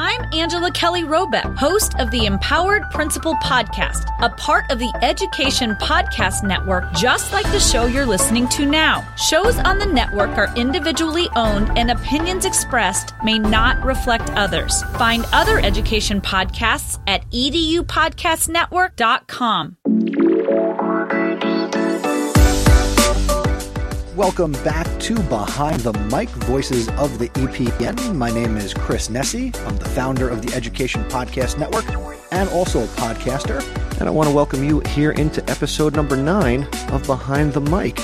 I'm Angela Kelly Robeck, host of the Empowered Principal Podcast, a part of the Education Podcast Network, just like the show you're listening to now. Shows on the network are individually owned, and opinions expressed may not reflect others. Find other education podcasts at edupodcastnetwork.com. Welcome back to Behind the Mic Voices of the EPN. My name is Chris Nesi. I'm the founder of the Education Podcast Network and also a podcaster. And I want to welcome you here into episode number nine of Behind the Mic.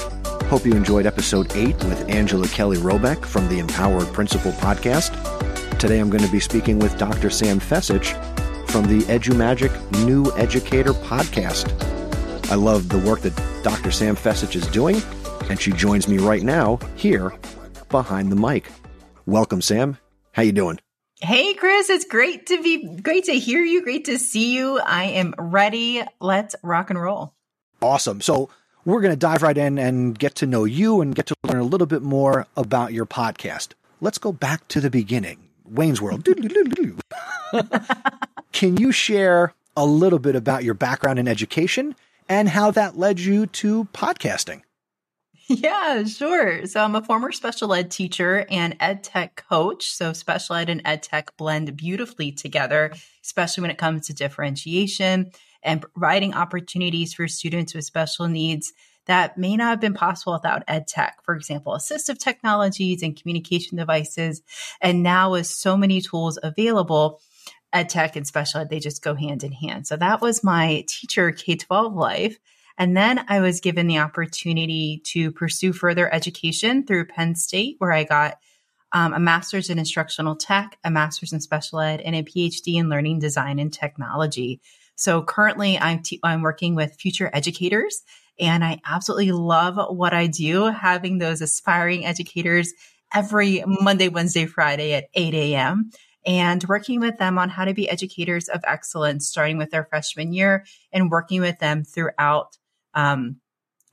Hope you enjoyed episode eight with Angela Kelly Robeck from the Empowered Principal Podcast. Today I'm going to be speaking with Dr. Sam Fecich from the EduMagic New Educator Podcast. I love the work that Dr. Sam Fecich is doing and she joins me right now here behind the mic. Welcome, Sam. How you doing? Hey, Chris. It's great to be great to hear you. Great to see you. I am ready. Let's rock and roll. Awesome. So we're going to dive right in and get to know you and get to learn a little bit more about your podcast. Let's go back to the beginning. Wayne's World. Can you share a little bit about your background in education and how that led you to podcasting? Yeah, sure. So I'm a former special ed teacher and ed tech coach. So special ed and ed tech blend beautifully together, especially when it comes to differentiation and providing opportunities for students with special needs that may not have been possible without ed tech. For example, assistive technologies and communication devices. And now with so many tools available, ed tech and special ed, they just go hand in hand. So that was my teacher K 12 life. And then I was given the opportunity to pursue further education through Penn State, where I got um, a master's in instructional tech, a master's in special ed, and a PhD in learning design and technology. So currently, I'm t- I'm working with future educators, and I absolutely love what I do. Having those aspiring educators every Monday, Wednesday, Friday at 8 a.m. And working with them on how to be educators of excellence, starting with their freshman year and working with them throughout um,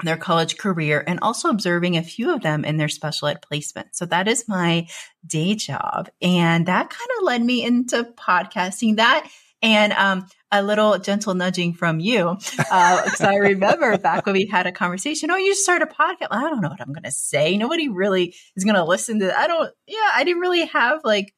their college career and also observing a few of them in their special ed placement. So that is my day job. And that kind of led me into podcasting that and um, a little gentle nudging from you. Because uh, I remember back when we had a conversation, oh, you start a podcast. I don't know what I'm going to say. Nobody really is going to listen to I don't, yeah, I didn't really have like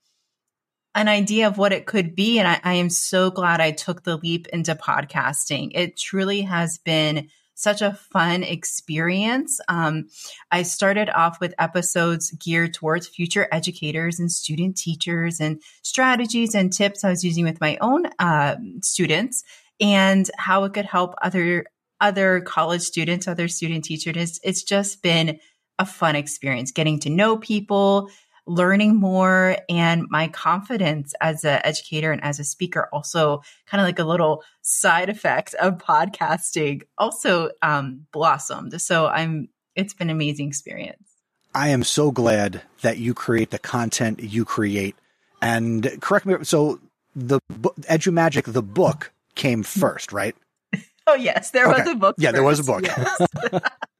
an idea of what it could be. And I, I am so glad I took the leap into podcasting. It truly has been such a fun experience. Um, I started off with episodes geared towards future educators and student teachers and strategies and tips I was using with my own uh, students and how it could help other other college students, other student teachers. It's, it's just been a fun experience getting to know people, learning more and my confidence as an educator and as a speaker also kind of like a little side effect of podcasting also um, blossomed so i'm it's been an amazing experience i am so glad that you create the content you create and correct me so the EduMagic the book came first right oh yes there okay. was a book yeah first. there was a book yes.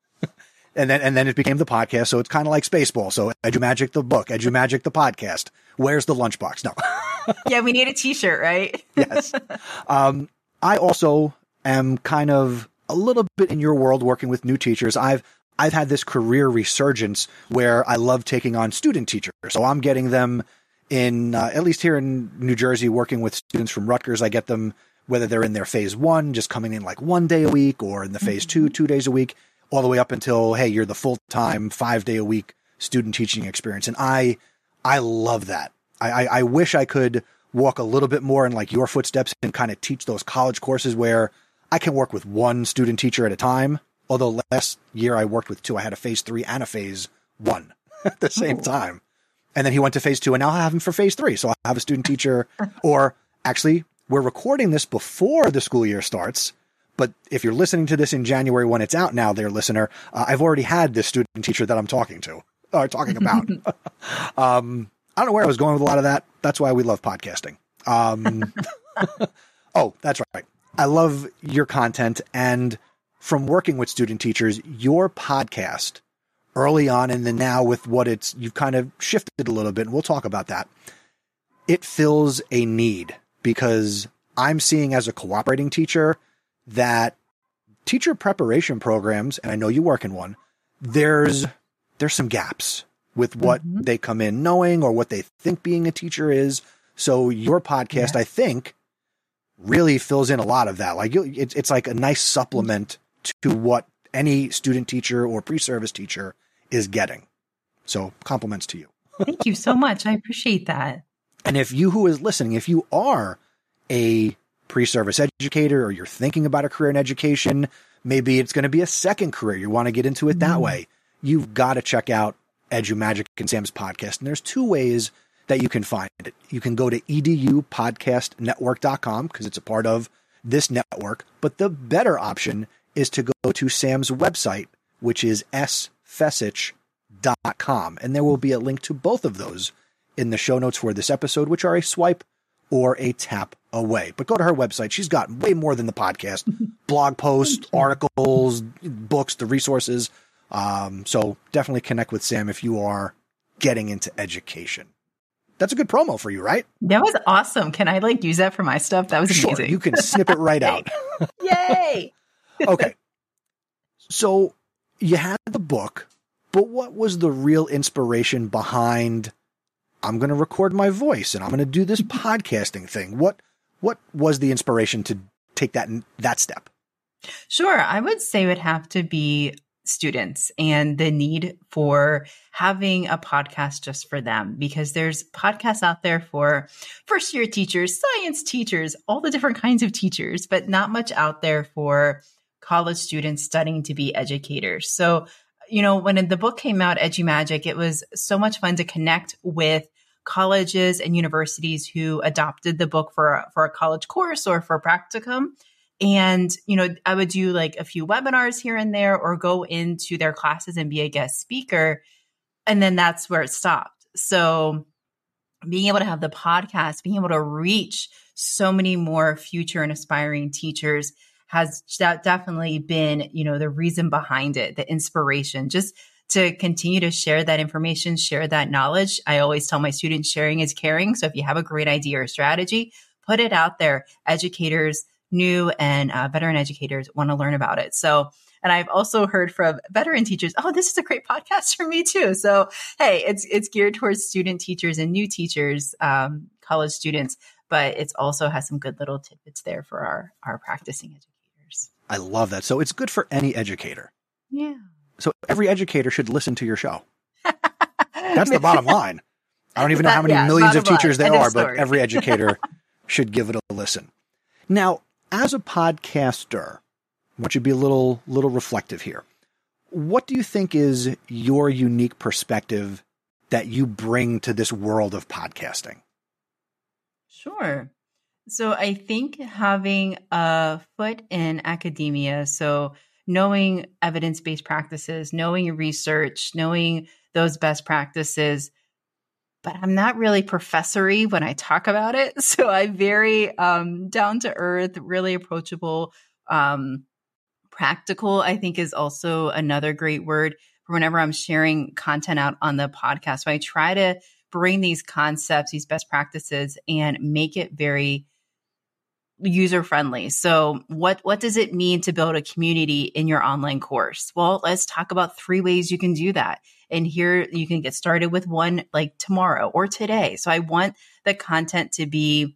and then and then it became the podcast. So it's kind of like Spaceball. So EduMagic the book, EduMagic the podcast. Where's the lunchbox? No. yeah, we need a T-shirt, right? yes. Um, I also am kind of a little bit in your world working with new teachers. I've I've had this career resurgence where I love taking on student teachers. So I'm getting them in uh, at least here in New Jersey, working with students from Rutgers. I get them whether they're in their phase one, just coming in like one day a week, or in the phase two, two days a week all the way up until hey, you're the full time five day a week student teaching experience, and I I love that. I, I, I wish I could walk a little bit more in like your footsteps and kind of teach those college courses where I can work with one student teacher at a time. Although last year I worked with two, I had a phase three and a phase one at the same Ooh. time. And then he went to phase two, and now I have him for phase three. So I have a student teacher, or actually, we're recording this before the school year starts. But if you're listening to this in January when it's out now, dear listener, uh, I've already had this student teacher that I'm talking to, or talking about. um, I don't know where I was going with a lot of that. That's why we love podcasting. Um, oh, that's right. I love your content. And from working with student teachers, your podcast early on and then now with what it's, you've kind of shifted a little bit, and we'll talk about that. it fills a need because I'm seeing as a cooperating teacher that teacher preparation programs, and I know you work in one, there's there's some gaps with what mm-hmm. they come in knowing or what they think being a teacher is. So your podcast, yeah. I think, really fills in a lot of that. Like it's it's like a nice supplement to what any student teacher or pre-service teacher is getting. So compliments to you. Thank you so much. I appreciate that. And if you who is listening, if you are a pre-service educator or you're thinking about a career in education, maybe it's going to be a second career. You want to get into it that mm-hmm. way. You've got to check out Edu Magic and Sam's podcast. And there's two ways that you can find it. You can go to edupodcastnetwork.com because it's a part of this network. But the better option is to go to Sam's website, which is sfecich.com. And there will be a link to both of those in the show notes for this episode, which are a swipe or a tap away. But go to her website. She's got way more than the podcast blog posts, articles, books, the resources. Um, so definitely connect with Sam if you are getting into education. That's a good promo for you, right? That was awesome. Can I like use that for my stuff? That was amazing. Sure, you can snip it right out. Yay! okay. So you had the book, but what was the real inspiration behind I'm going to record my voice and I'm going to do this podcasting thing? What what was the inspiration to take that that step? Sure, I would say it would have to be students and the need for having a podcast just for them because there's podcasts out there for first year teachers, science teachers, all the different kinds of teachers, but not much out there for college students studying to be educators. So, you know, when the book came out, EduMagic, it was so much fun to connect with colleges and universities who adopted the book for, for a college course or for practicum and, you know, I would do like a few webinars here and there or go into their classes and be a guest speaker. And then that's where it stopped. So being able to have the podcast, being able to reach so many more future and aspiring teachers has that definitely been, you know, the reason behind it, the inspiration, just to continue to share that information, share that knowledge. I always tell my students sharing is caring. So if you have a great idea or strategy, put it out there. Educators, new and uh, veteran educators want to learn about it. So, and I've also heard from veteran teachers, oh, this is a great podcast for me too. So, hey, it's it's geared towards student teachers and new teachers, um, college students, but it's also has some good little tidbits there for our our practicing educators. I love that. So it's good for any educator. Yeah. So every educator should listen to your show. That's the bottom line. I don't even know how many yeah, millions of teachers line. there are, but every educator should give it a listen. Now, as a podcaster, I want you to be a little little reflective here. What do you think is your unique perspective that you bring to this world of podcasting? Sure. So I think having a foot in academia, so knowing evidence based practices, knowing research, knowing those best practices but I'm not really professory when I talk about it. So I'm very um, down to earth, really approachable. Um, practical, I think, is also another great word for whenever I'm sharing content out on the podcast. So I try to bring these concepts, these best practices, and make it very user friendly. So what what does it mean to build a community in your online course? Well, let's talk about three ways you can do that. And here you can get started with one like tomorrow or today. So I want the content to be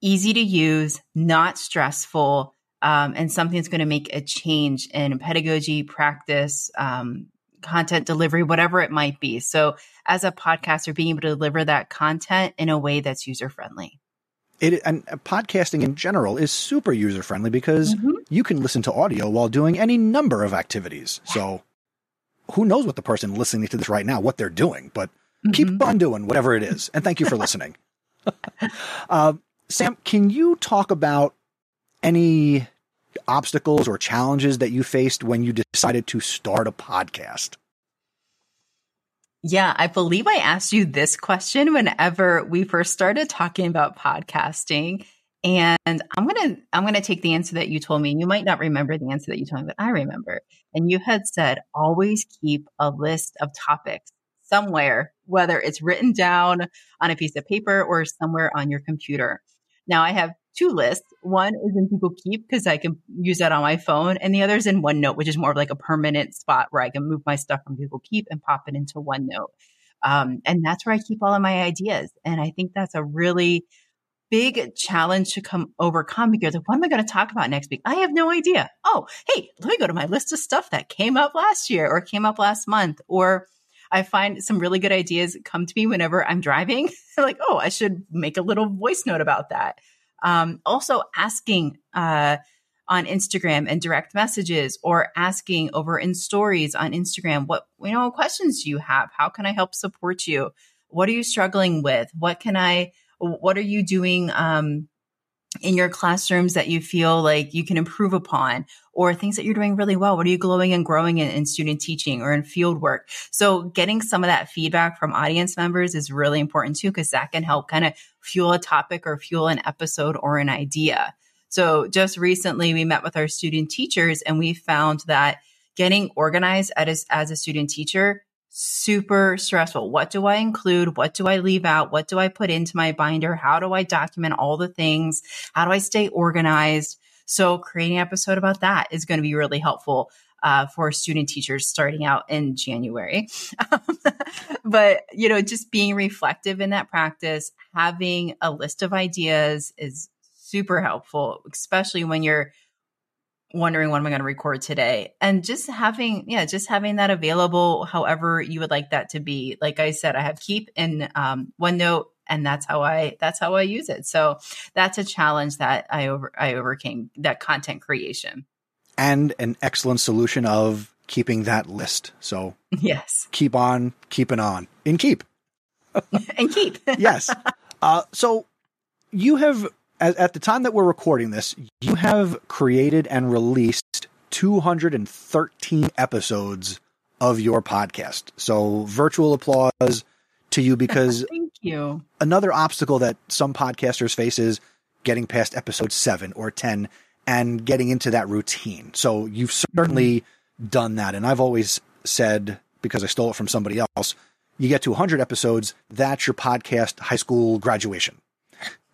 easy to use, not stressful, um, and something that's going to make a change in pedagogy, practice, um, content delivery, whatever it might be. So as a podcaster, being able to deliver that content in a way that's user friendly it and podcasting in general is super user friendly because mm-hmm. you can listen to audio while doing any number of activities. So who knows what the person listening to this right now what they're doing, but mm-hmm. keep on doing whatever it is. And thank you for listening. uh, Sam, can you talk about any obstacles or challenges that you faced when you decided to start a podcast? Yeah, I believe I asked you this question whenever we first started talking about podcasting. And I'm going to I'm going to take the answer that you told me. You might not remember the answer that you told me, but I remember. And you had said always keep a list of topics somewhere whether it's written down on a piece of paper or somewhere on your computer. Now I have two lists. One is in Google Keep because I can use that on my phone, and the other is in OneNote, which is more of like a permanent spot where I can move my stuff from Google Keep and pop it into OneNote. Um, and that's where I keep all of my ideas. And I think that's a really big challenge to come overcome because what am I going to talk about next week? I have no idea. Oh, hey, let me go to my list of stuff that came up last year or came up last month. Or I find some really good ideas come to me whenever I'm driving. like, oh, I should make a little voice note about that. Um, also asking, uh, on Instagram and direct messages or asking over in stories on Instagram, what, you know, questions do you have? How can I help support you? What are you struggling with? What can I, what are you doing, um, in your classrooms that you feel like you can improve upon or things that you're doing really well? What are you glowing and growing in, in student teaching or in field work? So getting some of that feedback from audience members is really important too, because that can help kind of fuel a topic or fuel an episode or an idea. So just recently we met with our student teachers and we found that getting organized as, as a student teacher super stressful. What do I include? What do I leave out? What do I put into my binder? How do I document all the things? How do I stay organized? So creating an episode about that is going to be really helpful. Uh, for student teachers starting out in January. but, you know, just being reflective in that practice, having a list of ideas is super helpful, especially when you're wondering what am I going to record today? And just having, yeah, just having that available however you would like that to be. Like I said, I have Keep in um, OneNote and that's how I that's how I use it. So that's a challenge that I over I overcame that content creation. And an excellent solution of keeping that list. So yes, keep on keeping on in keep and keep yes. Uh, so you have at, at the time that we're recording this, you have created and released 213 episodes of your podcast. So virtual applause to you because thank you. Another obstacle that some podcasters face is getting past episode 7 or 10 and getting into that routine. So you've certainly done that and I've always said because I stole it from somebody else, you get to 100 episodes, that's your podcast high school graduation.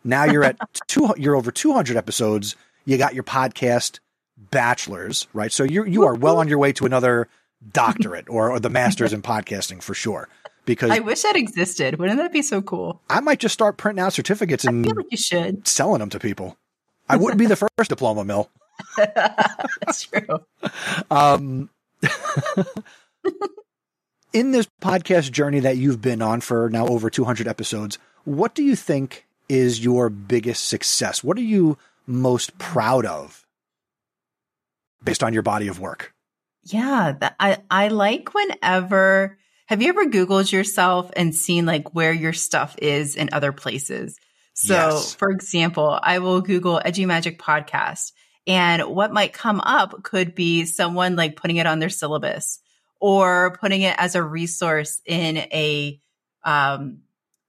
Now you're at two, you're over 200 episodes. You got your podcast bachelor's, right? So you you are well on your way to another doctorate or, or the master's in podcasting for sure. Because I wish that existed. Wouldn't that be so cool? I might just start printing out certificates and feel like you should selling them to people. I wouldn't be the first diploma mill. That's true. Um, in this podcast journey that you've been on for now over 200 episodes, what do you think is your biggest success? What are you most proud of based on your body of work? Yeah, I, I like whenever, have you ever Googled yourself and seen like where your stuff is in other places? So, yes. for example, I will Google EduMagic podcast and what might come up could be someone like putting it on their syllabus or putting it as a resource in a um,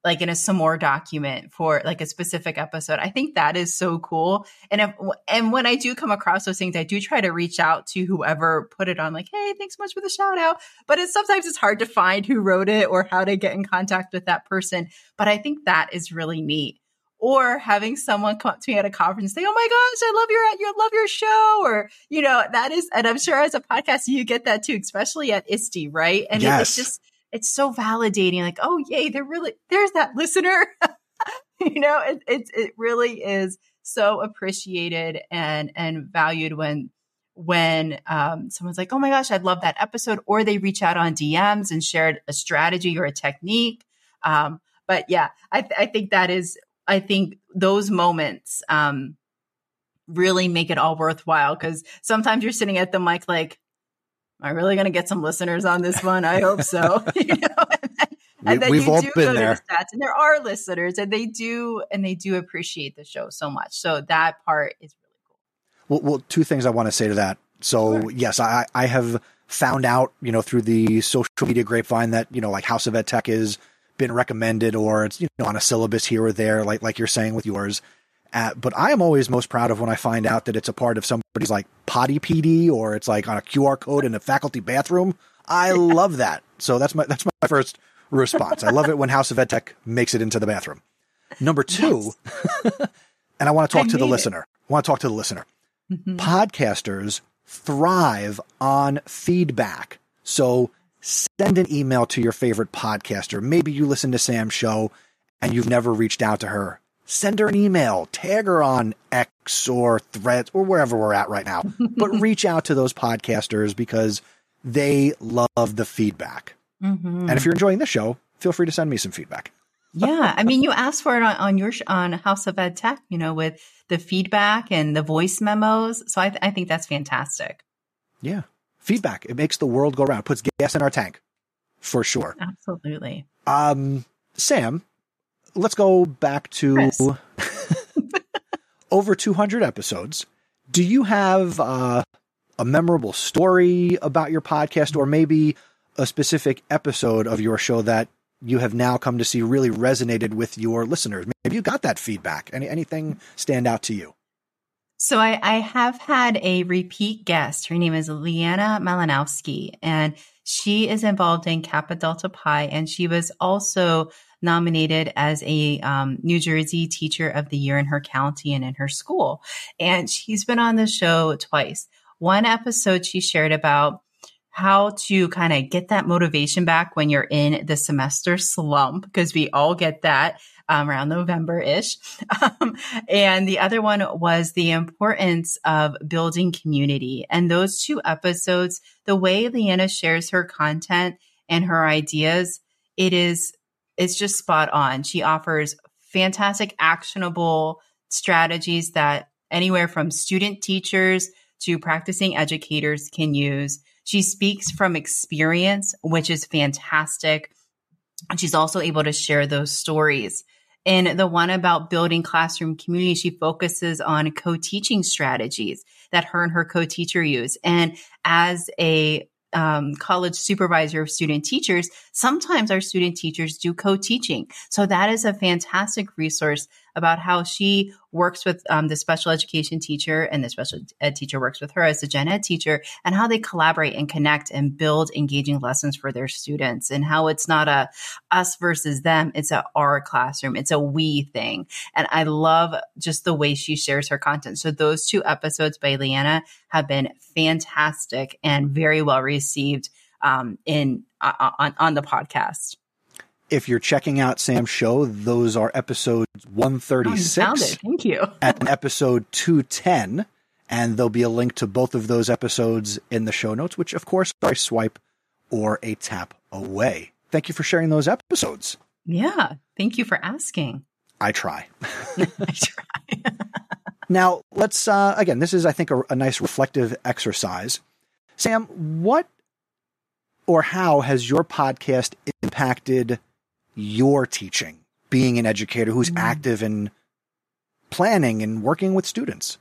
like in a some more document for like a specific episode. I think that is so cool. And if, and when I do come across those things, I do try to reach out to whoever put it on like, Hey, thanks so much for the shout out. But it's sometimes it's hard to find who wrote it or how to get in contact with that person. But I think that is really neat. Or having someone come up to me at a conference and say, "Oh my gosh, I love your, you love your show," or you know, that is, and I'm sure as a podcast you get that too, especially at ISTE, right? And yes. it's just it's so validating. Like, oh yay, they're really there's that listener. you know, it, it it really is so appreciated and and valued when when um, someone's like, oh my gosh, I love that episode, or they reach out on DMs and shared a strategy or a technique. Um, but yeah, I, th- I think that is, I think those moments um, really make it all worthwhile because sometimes you're sitting at the mic like, Am I really going to get some listeners on this one? I hope so. you know? and then, we, have all been there. The stats, and there are listeners, and they do, and they do appreciate the show so much. So that part is really cool. Well, well two things I want to say to that. So sure. yes, I, I have found out, you know, through the social media grapevine that you know, like House of Ed Tech has been recommended, or it's you know on a syllabus here or there, like like you're saying with yours. At, but I am always most proud of when I find out that it's a part of somebody's like potty PD or it's like on a QR code in a faculty bathroom. I love that. So that's my that's my first response. I love it when House of EdTech makes it into the bathroom. Number two, yes. and I want to talk I to the listener. I want to talk to the listener. Mm-hmm. Podcasters thrive on feedback. So send an email to your favorite podcaster. Maybe you listen to Sam's show and you've never reached out to her. Send her an email, tag her on X or Threads or wherever we're at right now. but reach out to those podcasters because they love the feedback. Mm-hmm. And if you're enjoying the show, feel free to send me some feedback. yeah, I mean, you asked for it on, on your on House of Ed Tech, you know, with the feedback and the voice memos. So I, th- I think that's fantastic. Yeah, feedback it makes the world go round, puts gas in our tank, for sure. Absolutely. Um, Sam, let's go back to over 200 episodes. Do you have uh, a memorable story about your podcast, or maybe a specific episode of your show that you have now come to see really resonated with your listeners? Maybe you got that feedback. Any anything stand out to you? So I, I have had a repeat guest. Her name is Leanna Malinowski, and she is involved in Kappa Delta Pi, and she was also nominated as a um, New Jersey Teacher of the Year in her county and in her school. And she's been on the show twice. One episode she shared about how to kind of get that motivation back when you're in the semester slump, because we all get that um, around November ish. Um, and the other one was the importance of building community. And those two episodes, the way Leanna shares her content and her ideas, it is, it's just spot on. She offers fantastic, actionable strategies that anywhere from student teachers to practicing educators can use. She speaks from experience, which is fantastic. She's also able to share those stories. In the one about building classroom community, she focuses on co-teaching strategies that her and her co-teacher use. And as a um, college supervisor of student teachers, sometimes our student teachers do co-teaching. So that is a fantastic resource about how she works with um, the special education teacher and the special ed teacher works with her as a gen ed teacher and how they collaborate and connect and build engaging lessons for their students and how it's not a us versus them it's a our classroom it's a we thing. And i love just the way she shares her content. So those two episodes by leanna have been fantastic and very well received um, in uh, on, on the podcast if you're checking out Sam's show, those are episodes 136. Oh, Thank you. and episode 210. And there'll be a link to both of those episodes in the show notes, which of course are a swipe or a tap away. Thank you for sharing those episodes. Yeah. Thank you for asking. I try. I try. now, let's, uh, again, this is, I think, a, a nice reflective exercise. Sam, what or how has your podcast impacted your teaching, being an educator who's mm. active in planning and working with students?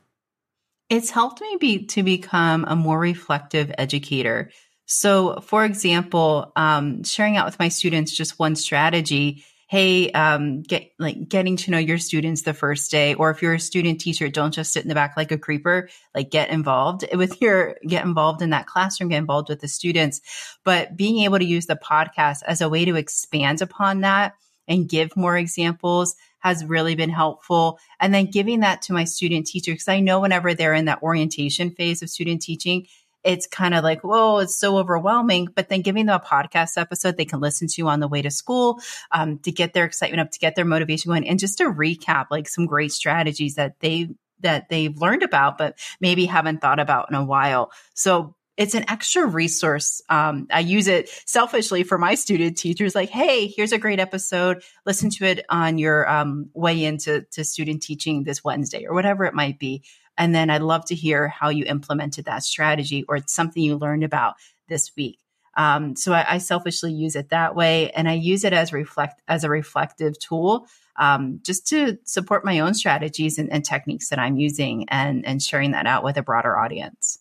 It's helped me be to become a more reflective educator. So, for example, um, sharing out with my students just one strategy. Hey, um, get like getting to know your students the first day, or if you're a student teacher, don't just sit in the back like a creeper. Like get involved with your get involved in that classroom, get involved with the students. But being able to use the podcast as a way to expand upon that and give more examples has really been helpful. And then giving that to my student teacher, because I know whenever they're in that orientation phase of student teaching, it's kind of like, whoa, it's so overwhelming. But then giving them a podcast episode they can listen to on the way to school um, to get their excitement up, to get their motivation going, and just to recap like some great strategies that they that they've learned about, but maybe haven't thought about in a while. So it's an extra resource. Um, I use it selfishly for my student teachers. Like, hey, here's a great episode. Listen to it on your um, way into to student teaching this Wednesday or whatever it might be. And then I'd love to hear how you implemented that strategy or it's something you learned about this week. Um, so I, I, selfishly use it that way, and I use it as reflect as a reflective tool, um, just to support my own strategies and, and techniques that I'm using, and and sharing that out with a broader audience.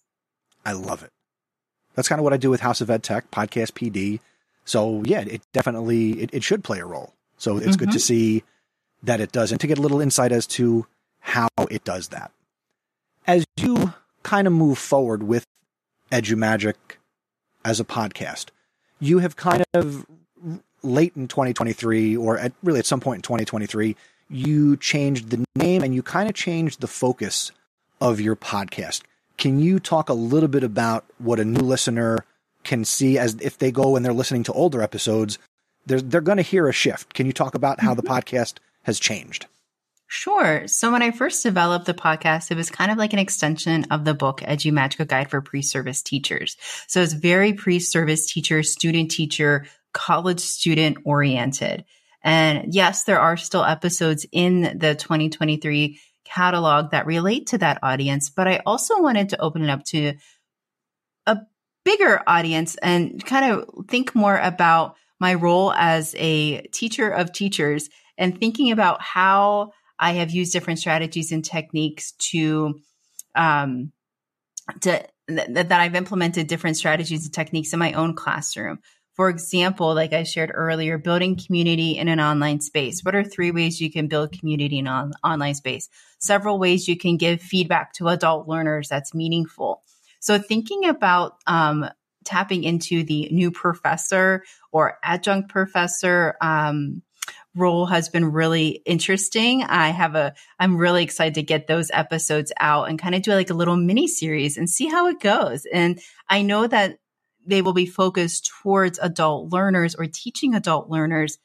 I love it. That's kind of what I do with House of Ed Tech podcast PD. So yeah, it definitely it, it should play a role. So it's mm-hmm. good to mm-hmm. see that it does, and to get a little insight as to how it does that as you kind of move forward with EduMagic as a podcast, you have kind of late in 2023, or at really at some point in 2023, you changed the name and you kind of changed the focus of your podcast. Can you talk a little bit about what a new listener can see as if they go and they're listening to older episodes? They're, they're going to hear a shift. Can you talk about how the mm-hmm. podcast has changed? Sure. So when I first developed the podcast, it was kind of like an extension of the book EduMagic A Guide for Pre-Service Teachers. So it's very pre-service teacher, student teacher, college student oriented. And yes, there are still episodes in the 2023 catalog that relate to that audience, but I also wanted to open it up to a bigger audience and kind of think more about my role as a teacher of teachers and thinking about how I have used different strategies and techniques to, um, to th- that I've implemented different strategies and techniques in my own classroom. For example, like I shared earlier, building community in an online space. What are three ways you can build community in an online space? Several ways you can give feedback to adult learners that's meaningful. So thinking about um, tapping into the new professor or adjunct professor um, role has been really interesting. I have a, I'm really excited to get those episodes out and kind of do like a little mini series and see how it goes. And I know that they will be focused towards adult learners or teaching adult learners.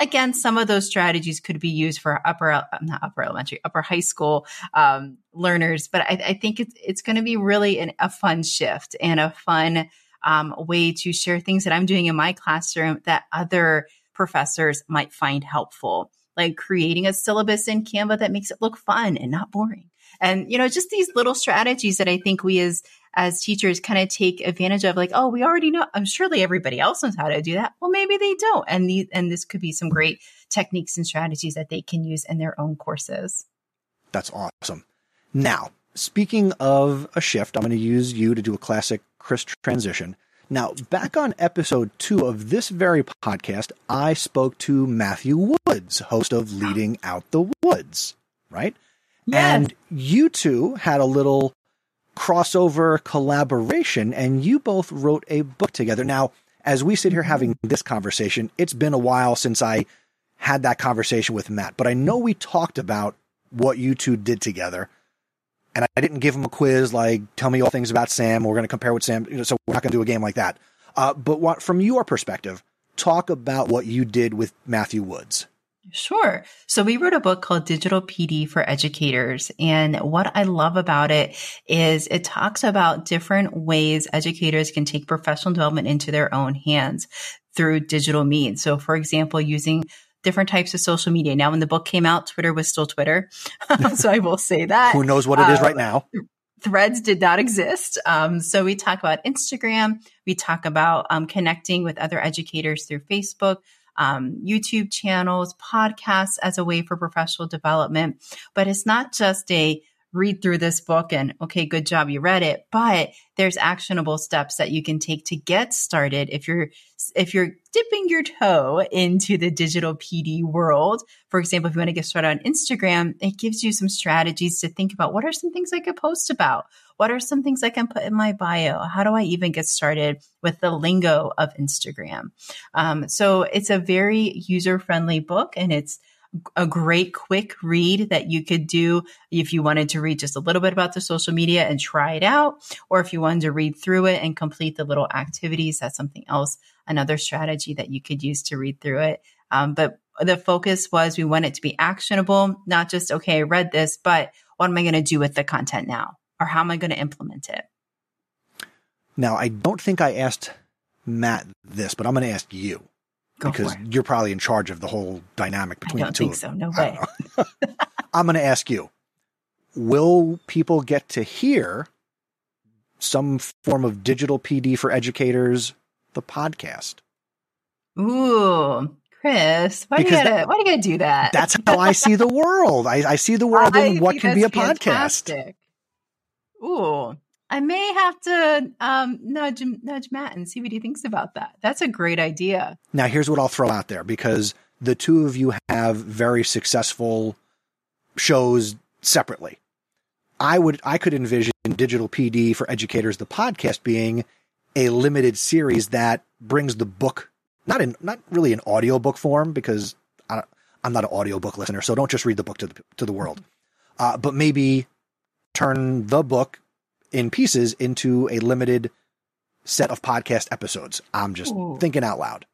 Again, some of those strategies could be used for upper, not upper elementary, upper high school um, learners. But I, I, think it's it's going to be really an, a fun shift and a fun um, way to share things that I'm doing in my classroom that other professors might find helpful, like creating a syllabus in Canva that makes it look fun and not boring. And, you know, just these little strategies that I think we as, as teachers kind of take advantage of, like, oh, we already know, I'm surely everybody else knows how to do that. Well, maybe they don't. And these, and this could be some great techniques and strategies that they can use in their own courses. That's awesome. Now, speaking of a shift, I'm going to use you to do a classic Chris transition. Now, back on episode two of this very podcast, I spoke to Matthew Woods, host of Leading Out the Woods, right? Yes. And you two had a little crossover collaboration and you both wrote a book together. Now, as we sit here having this conversation, it's been a while since I had that conversation with Matt, but I know we talked about what you two did together and I didn't give him a quiz like tell me all things about Sam. We're going to compare with Sam, you know, so we're not going to do a game like that. Uh, but what, from your perspective, talk about what you did with Matthew Woods. Sure. So we wrote a book called Digital PD for Educators. And what I love about it is it talks about different ways educators can take professional development into their own hands through digital means. So for example, using different types of social media. Now, when the book came out, Twitter was still Twitter. so I will say that. Who knows what it is right now? Um, threads did not exist. Um, so we talk about Instagram. We talk about um, connecting with other educators through Facebook. Um, YouTube channels, podcasts as a way for professional development. But it's not just a read through this book and okay, good job, you read it. But there's actionable steps that you can take to get started if you're if you're dipping your toe into the digital PD world. For example, if you want to get started on Instagram, it gives you some strategies to think about what are some things I could post about? What are some things I can put in my bio? How do I even get started with the lingo of Instagram? Um, so it's a very user friendly book and it's a great quick read that you could do if you wanted to read just a little bit about the social media and try it out, or if you wanted to read through it and complete the little activities, that's something else, another strategy that you could use to read through it. Um, but the focus was we want it to be actionable, not just, okay, I read this, but what am I going to do with the content now? Or how am I going to implement it? Now, I don't think I asked Matt this, but I'm going to ask you. Go because you're probably in charge of the whole dynamic between I the two. don't think so. No way. I'm going to ask you: Will people get to hear some form of digital PD for educators? The podcast. Ooh, Chris, why do you gotta that, why do you gotta do that? That's how I see the world. I, I see the world in what can be a fantastic. podcast. Ooh, I may have to um, nudge nudge Matt and see what he thinks about that. That's a great idea. Now, here's what I'll throw out there because the two of you have very successful shows separately. I would I could envision Digital PD for Educators, the podcast, being a limited series that brings the book not in not really in audiobook form because I, am not an audiobook listener, so don't just read the book to the, to the world, uh, but maybe turn the book in pieces into a limited set of podcast episodes. I'm just Ooh. thinking out loud.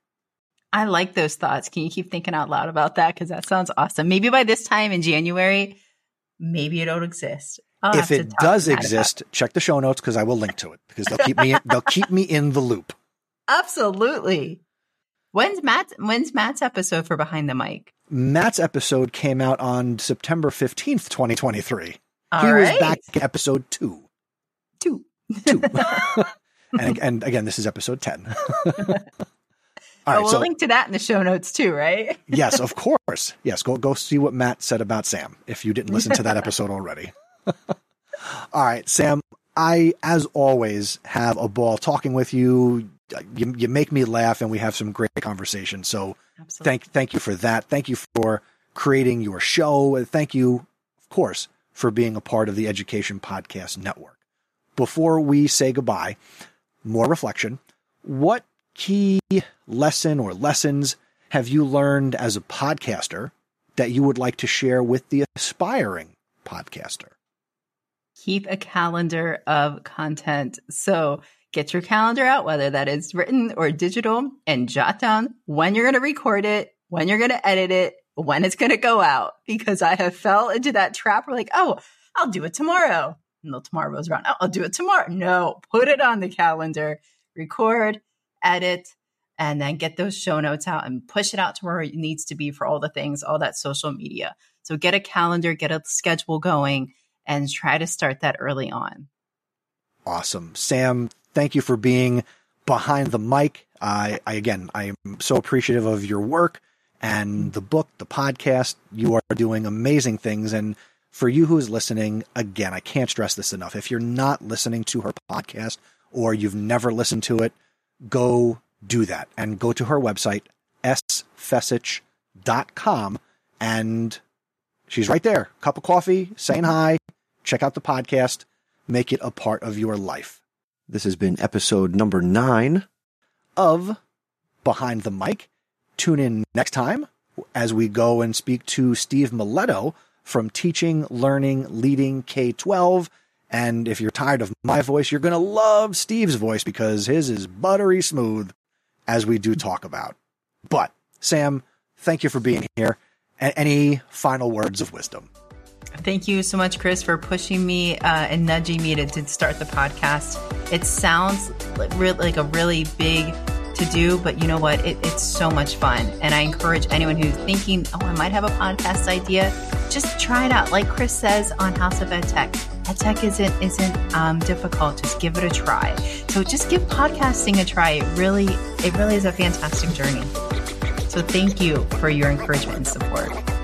I like those thoughts. Can you keep thinking out loud about that? Because that sounds awesome. Maybe by this time in January, maybe it'll exist. I'll if it does exist, check the show notes because I will link to it because they'll keep me they'll keep me in the loop. Absolutely. When's Matt's when's Matt's episode for Behind the Mic? Matt's episode came out on September fifteenth, twenty twenty three. He right. was back episode two. Two. Two. and, and again, this is episode ten. Oh, All right, we'll so, link to that in the show notes too, right? yes, of course. Yes, go go see what Matt said about Sam if you didn't listen to that episode already. All right, Sam. I, as always, have a ball talking with you. You, you make me laugh, and we have some great conversation. So, Absolutely. thank thank you for that. Thank you for creating your show. and Thank you, of course, for being a part of the Education Podcast Network. Before we say goodbye, more reflection. What key lesson or lessons have you learned as a podcaster that you would like to share with the aspiring podcaster? Keep a calendar of content. So get your calendar out, whether that is written or digital, and jot down when you're going to record it, when you're going to edit it, when it's going to go out. Because I have fell into that trap where, like, oh, I'll do it tomorrow. The tomorrow rolls around. Oh, I'll do it tomorrow. No, put it on the calendar, record, edit, and then get those show notes out and push it out to where it needs to be for all the things, all that social media. So get a calendar, get a schedule going, and try to start that early on. Awesome. Sam, thank you for being behind the mic. I, I again, I am so appreciative of your work and the book, the podcast. You are doing amazing things. And for you who is listening, again, I can't stress this enough. If you're not listening to her podcast or you've never listened to it, go do that and go to her website, sfecich.com. And she's right there. Cup of coffee, saying hi. Check out the podcast. Make it a part of your life. This has been episode number nine of Behind the Mic. Tune in next time as we go and speak to Steve Miletto from Teaching, Learning, Leading K 12 and if you're tired of my voice, you're going to love Steve's voice because his is buttery smooth, as we do talk about. But, Sam, thank you for being here. A- any final words of wisdom? Thank you so much, Chris, for pushing me uh, and nudging me to, to start the podcast. It sounds like, re- like a really big to do, but you know what? It, it's so much fun. And I encourage anyone who's thinking, oh, I might have a podcast idea, just try it out. Like Chris says on House of Ed Tech, Ed Tech isn't, isn't um, difficult. Just give it a try. So just give podcasting a try. It really, it really is a fantastic journey. So thank you for your encouragement and support.